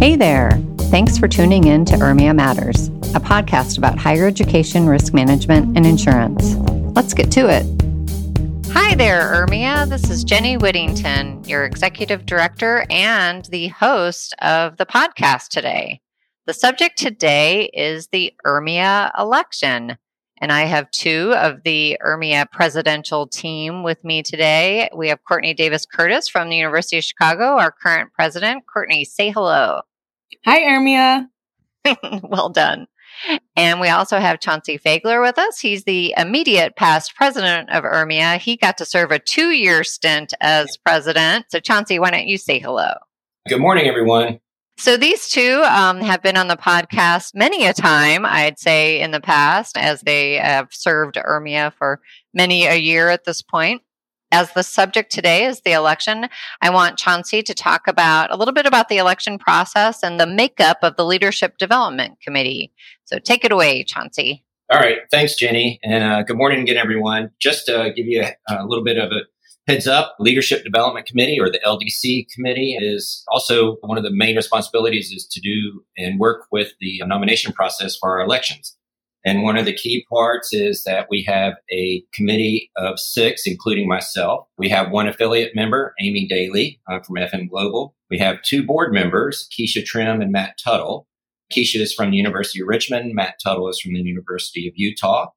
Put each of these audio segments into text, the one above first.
Hey there. Thanks for tuning in to URMIA Matters, a podcast about higher education, risk management, and insurance. Let's get to it. Hi there, URMIA. This is Jenny Whittington, your executive director and the host of the podcast today. The subject today is the URMIA election. And I have two of the URMIA presidential team with me today. We have Courtney Davis Curtis from the University of Chicago, our current president. Courtney, say hello. Hi, URMIA. well done. And we also have Chauncey Fagler with us. He's the immediate past president of URMIA. He got to serve a two year stint as president. So, Chauncey, why don't you say hello? Good morning, everyone. So these two um, have been on the podcast many a time, I'd say, in the past, as they have served URMIA for many a year at this point. As the subject today is the election, I want Chauncey to talk about a little bit about the election process and the makeup of the Leadership Development Committee. So take it away, Chauncey. All right. Thanks, Jenny. And uh, good morning again, everyone. Just to give you a, a little bit of a Heads up, Leadership Development Committee or the LDC committee is also one of the main responsibilities is to do and work with the nomination process for our elections. And one of the key parts is that we have a committee of six, including myself. We have one affiliate member, Amy Daly uh, from FM Global. We have two board members, Keisha Trim and Matt Tuttle. Keisha is from the University of Richmond. Matt Tuttle is from the University of Utah.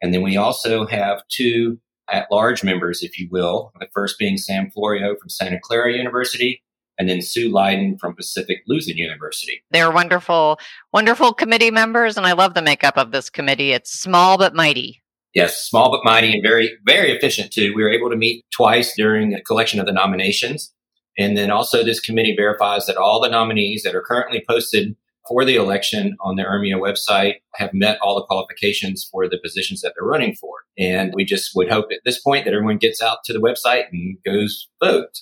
And then we also have two at large members, if you will. The first being Sam Florio from Santa Clara University, and then Sue Leiden from Pacific Lutheran University. They're wonderful, wonderful committee members, and I love the makeup of this committee. It's small but mighty. Yes, small but mighty and very, very efficient too. We were able to meet twice during the collection of the nominations. And then also this committee verifies that all the nominees that are currently posted for the election on the URMIA website have met all the qualifications for the positions that they're running for. And we just would hope at this point that everyone gets out to the website and goes vote.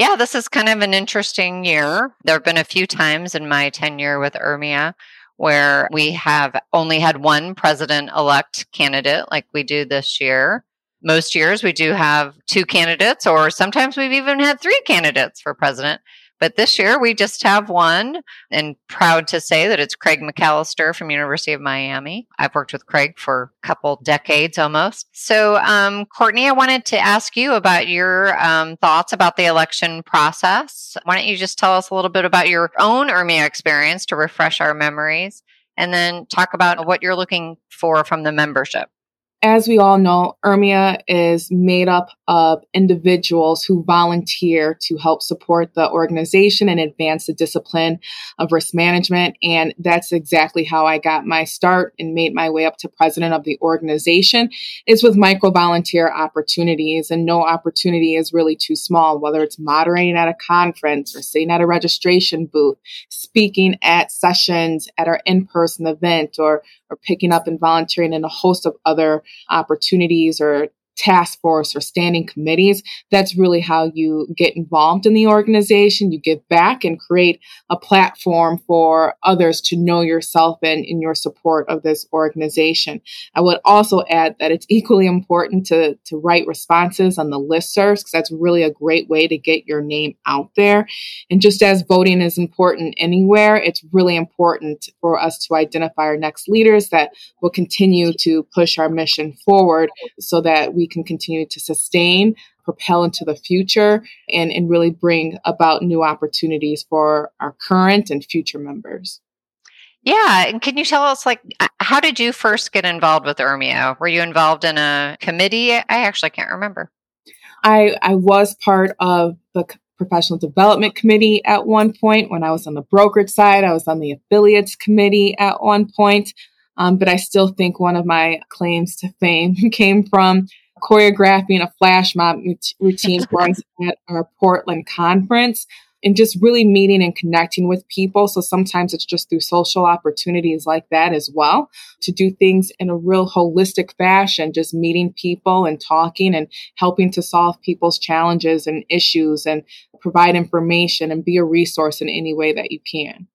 Yeah, this is kind of an interesting year. There have been a few times in my tenure with URMIA where we have only had one president elect candidate like we do this year. Most years we do have two candidates, or sometimes we've even had three candidates for president. But this year we just have one and proud to say that it's Craig McAllister from University of Miami. I've worked with Craig for a couple decades almost. So, um, Courtney, I wanted to ask you about your um, thoughts about the election process. Why don't you just tell us a little bit about your own URMIA experience to refresh our memories and then talk about what you're looking for from the membership? As we all know, URMIA is made up of individuals who volunteer to help support the organization and advance the discipline of risk management. And that's exactly how I got my start and made my way up to president of the organization is with micro volunteer opportunities. And no opportunity is really too small, whether it's moderating at a conference or sitting at a registration booth, speaking at sessions at our in-person event or, or picking up and volunteering in a host of other opportunities or task force or standing committees. That's really how you get involved in the organization. You give back and create a platform for others to know yourself and in your support of this organization. I would also add that it's equally important to, to write responses on the listservs because that's really a great way to get your name out there. And just as voting is important anywhere, it's really important for us to identify our next leaders that will continue to push our mission forward so that we can continue to sustain, propel into the future, and, and really bring about new opportunities for our current and future members. Yeah, and can you tell us like how did you first get involved with URMIA? Were you involved in a committee? I actually can't remember. I I was part of the professional development committee at one point when I was on the brokerage side. I was on the affiliates committee at one point. Um, but I still think one of my claims to fame came from choreographing a flash mob routine for us at our Portland conference and just really meeting and connecting with people. So sometimes it's just through social opportunities like that as well to do things in a real holistic fashion, just meeting people and talking and helping to solve people's challenges and issues and provide information and be a resource in any way that you can.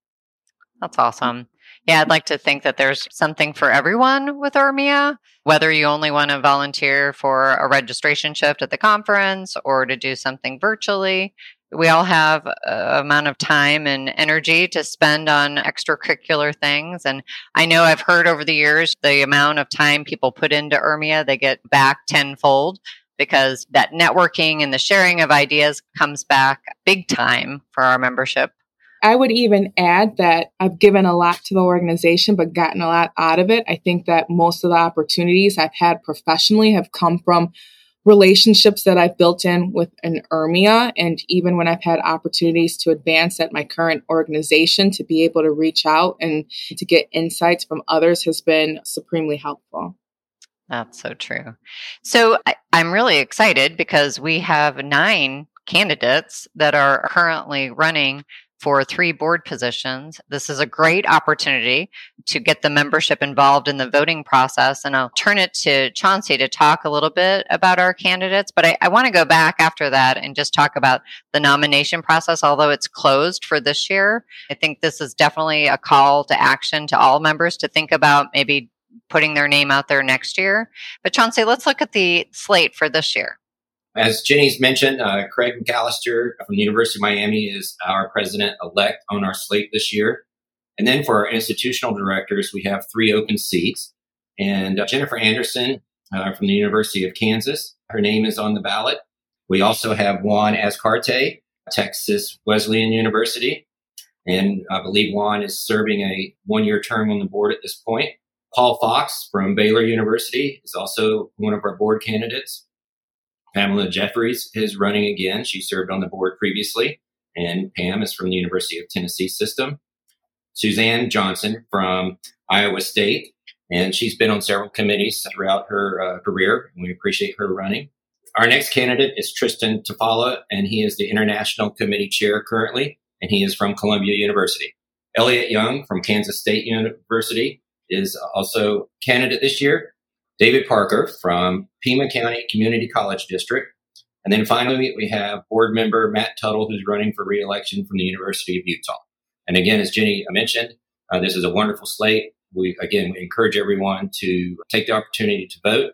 That's awesome. Yeah, I'd like to think that there's something for everyone with URMIA, whether you only want to volunteer for a registration shift at the conference or to do something virtually. we all have a amount of time and energy to spend on extracurricular things. And I know I've heard over the years the amount of time people put into URMIA, they get back tenfold because that networking and the sharing of ideas comes back big time for our membership. I would even add that I've given a lot to the organization, but gotten a lot out of it. I think that most of the opportunities I've had professionally have come from relationships that I've built in with an URMIA. And even when I've had opportunities to advance at my current organization, to be able to reach out and to get insights from others has been supremely helpful. That's so true. So I, I'm really excited because we have nine candidates that are currently running for three board positions. This is a great opportunity to get the membership involved in the voting process. And I'll turn it to Chauncey to talk a little bit about our candidates. But I, I want to go back after that and just talk about the nomination process, although it's closed for this year. I think this is definitely a call to action to all members to think about maybe putting their name out there next year. But Chauncey, let's look at the slate for this year. As Jenny's mentioned, uh, Craig McAllister from the University of Miami is our president elect on our slate this year. And then for our institutional directors, we have three open seats. And uh, Jennifer Anderson uh, from the University of Kansas, her name is on the ballot. We also have Juan Azcarte, Texas Wesleyan University. And I believe Juan is serving a one year term on the board at this point. Paul Fox from Baylor University is also one of our board candidates. Pamela Jeffries is running again. She served on the board previously. And Pam is from the University of Tennessee System. Suzanne Johnson from Iowa State. And she's been on several committees throughout her uh, career. And we appreciate her running. Our next candidate is Tristan Tafala, and he is the International Committee Chair currently, and he is from Columbia University. Elliot Young from Kansas State University is also candidate this year. David Parker from Pima County Community College District. And then finally, we have board member Matt Tuttle, who's running for reelection from the University of Utah. And again, as Jenny mentioned, uh, this is a wonderful slate. We, again, we encourage everyone to take the opportunity to vote.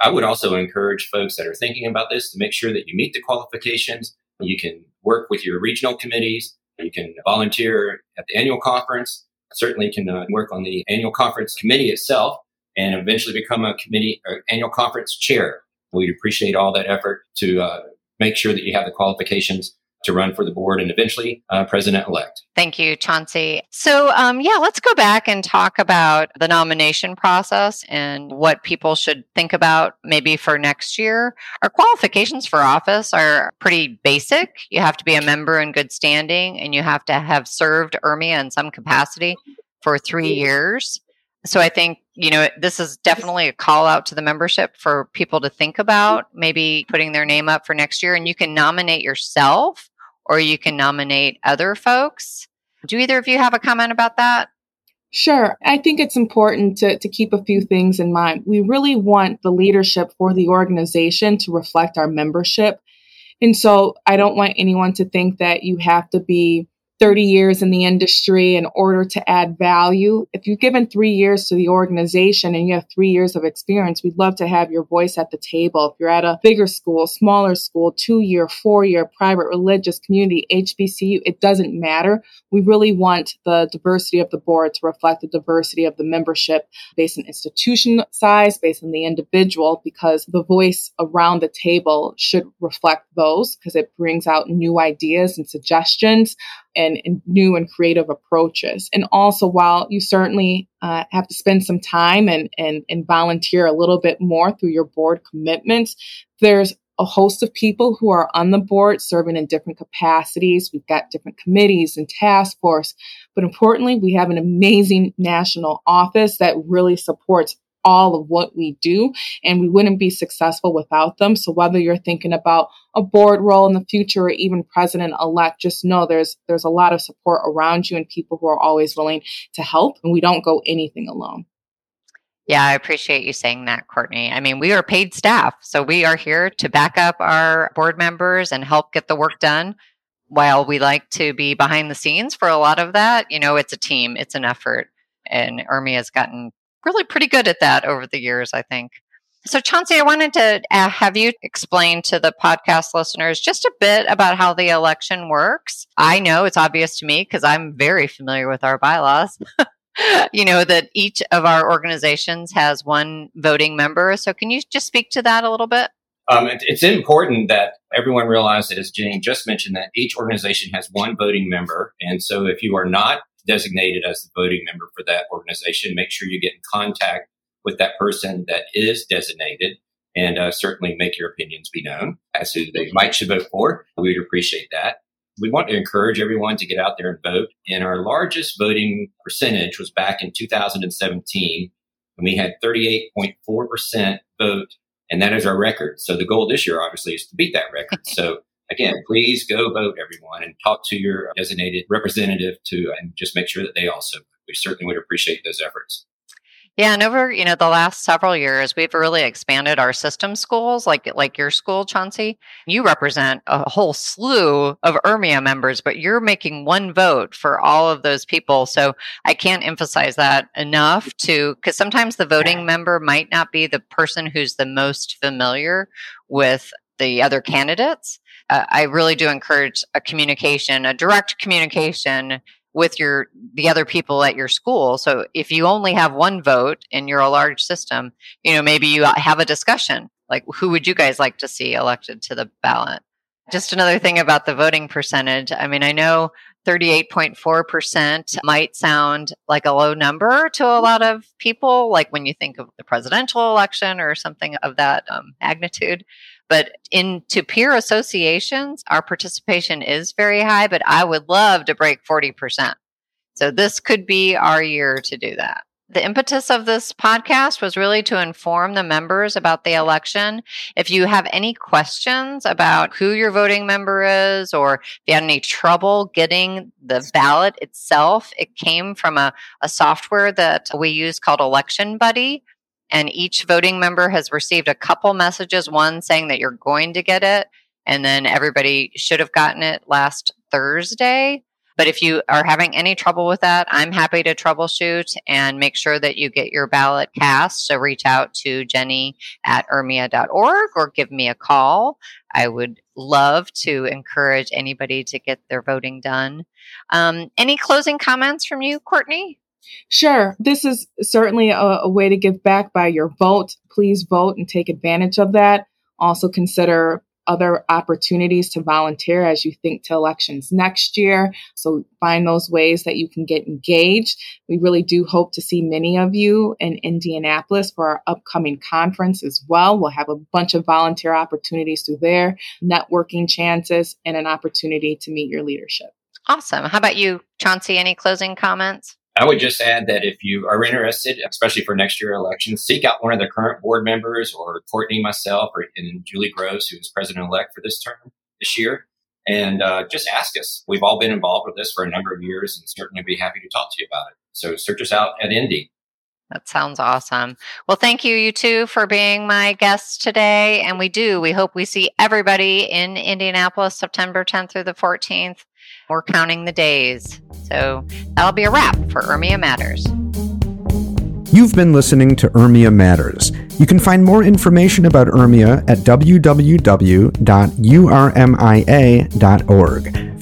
I would also encourage folks that are thinking about this to make sure that you meet the qualifications. You can work with your regional committees. You can volunteer at the annual conference certainly can uh, work on the annual conference committee itself and eventually become a committee or annual conference chair. We'd appreciate all that effort to uh, make sure that you have the qualifications to run for the board and eventually uh, president elect. Thank you, Chauncey. So, um, yeah, let's go back and talk about the nomination process and what people should think about maybe for next year. Our qualifications for office are pretty basic. You have to be a member in good standing and you have to have served URMIA in some capacity for three years. So I think, you know, this is definitely a call out to the membership for people to think about maybe putting their name up for next year. And you can nominate yourself or you can nominate other folks. Do either of you have a comment about that? Sure. I think it's important to, to keep a few things in mind. We really want the leadership for the organization to reflect our membership. And so I don't want anyone to think that you have to be 30 years in the industry in order to add value. If you've given three years to the organization and you have three years of experience, we'd love to have your voice at the table. If you're at a bigger school, smaller school, two year, four year, private, religious, community, HBCU, it doesn't matter. We really want the diversity of the board to reflect the diversity of the membership based on institution size, based on the individual, because the voice around the table should reflect those because it brings out new ideas and suggestions and, and new and creative approaches. And also, while you certainly uh, have to spend some time and, and, and volunteer a little bit more through your board commitments, there's a host of people who are on the board serving in different capacities. We've got different committees and task force, but importantly, we have an amazing national office that really supports all of what we do and we wouldn't be successful without them. So whether you're thinking about a board role in the future or even president elect, just know there's there's a lot of support around you and people who are always willing to help and we don't go anything alone. Yeah, I appreciate you saying that, Courtney. I mean, we are paid staff, so we are here to back up our board members and help get the work done. While we like to be behind the scenes for a lot of that, you know, it's a team, it's an effort. And URMIA has gotten really pretty good at that over the years, I think. So, Chauncey, I wanted to uh, have you explain to the podcast listeners just a bit about how the election works. I know it's obvious to me because I'm very familiar with our bylaws. you know, that each of our organizations has one voting member. So, can you just speak to that a little bit? Um, it, it's important that everyone realize that, as Jenny just mentioned, that each organization has one voting member. And so, if you are not designated as the voting member for that organization, make sure you get in contact with that person that is designated and uh, certainly make your opinions be known as who they might should vote for. We would appreciate that. We want to encourage everyone to get out there and vote. And our largest voting percentage was back in 2017 when we had 38.4% vote. And that is our record. So the goal this year, obviously, is to beat that record. So again, please go vote, everyone, and talk to your designated representative to, and just make sure that they also, we certainly would appreciate those efforts. Yeah, and over you know the last several years, we've really expanded our system schools, like like your school, Chauncey. You represent a whole slew of URMIA members, but you're making one vote for all of those people. So I can't emphasize that enough. To because sometimes the voting member might not be the person who's the most familiar with the other candidates. Uh, I really do encourage a communication, a direct communication with your the other people at your school. So if you only have one vote and you're a large system, you know, maybe you have a discussion like who would you guys like to see elected to the ballot? Just another thing about the voting percentage. I mean, I know 38.4% might sound like a low number to a lot of people, like when you think of the presidential election or something of that um, magnitude. But into peer associations, our participation is very high, but I would love to break 40%. So this could be our year to do that. The impetus of this podcast was really to inform the members about the election. If you have any questions about who your voting member is, or if you had any trouble getting the ballot itself, it came from a, a software that we use called Election Buddy and each voting member has received a couple messages one saying that you're going to get it and then everybody should have gotten it last thursday. But if you are having any trouble with that i'm happy to troubleshoot and make sure that you get your ballot cast. So reach out to jenny at urmia.org or give me a call. I would love to encourage anybody to get their voting done. Um, any closing comments from you courtney Sure. This is certainly a, a, way to give back by your vote. Please vote and take advantage of that. Also consider other opportunities to volunteer as you think to elections next year. So find those ways that you can get engaged. We really do hope to see many of you in Indianapolis for our upcoming conference as well. We'll have a bunch of volunteer opportunities through there, networking chances, and an opportunity to meet your leadership. Awesome. How about you, Chauncey? Any closing comments? I would just add that if you are interested, especially for next year election, seek out one of the current board members or Courtney, myself, or and Julie Groves, who is president elect for this term this year, and uh, just ask us. We've all been involved with this for a number of years and certainly be happy to talk to you about it. So search us out at Indy. That sounds awesome. Well, thank you, you two, for being my guests today. And we do. We hope we see everybody in Indianapolis September 10th through the 14th. We're counting the days. So that'll be a wrap for URMIA Matters. You've been listening to URMIA Matters. You can find more information about URMIA at www.urmia.org.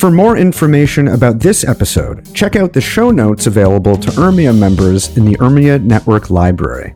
For more information about this episode, check out the show notes available to URMIA members in the URMIA Network Library.